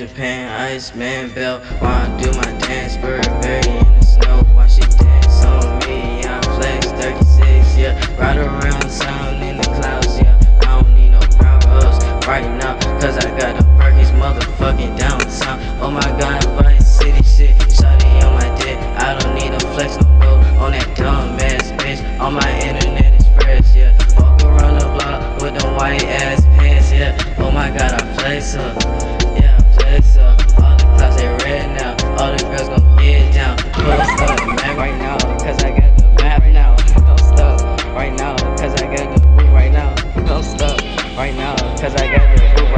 Japan, Iceman belt While I do my dance, Burberry in the snow? While she dance on me, I'm flex 36, yeah. Ride around sound in the clouds, yeah. I don't need no problems right now Cause I got the Perkins motherfucking downtown. Oh my god, Vice City shit. Shawty on my dick, I don't need no flex no bro On that dumb ass bitch, on my internet is fresh, yeah. Walk around the block with the white ass pants, yeah. Oh my god, I flex up. cause I got the map now. don't stop right now, cause I got the boot right now. don't stop right now, cause I got the boot.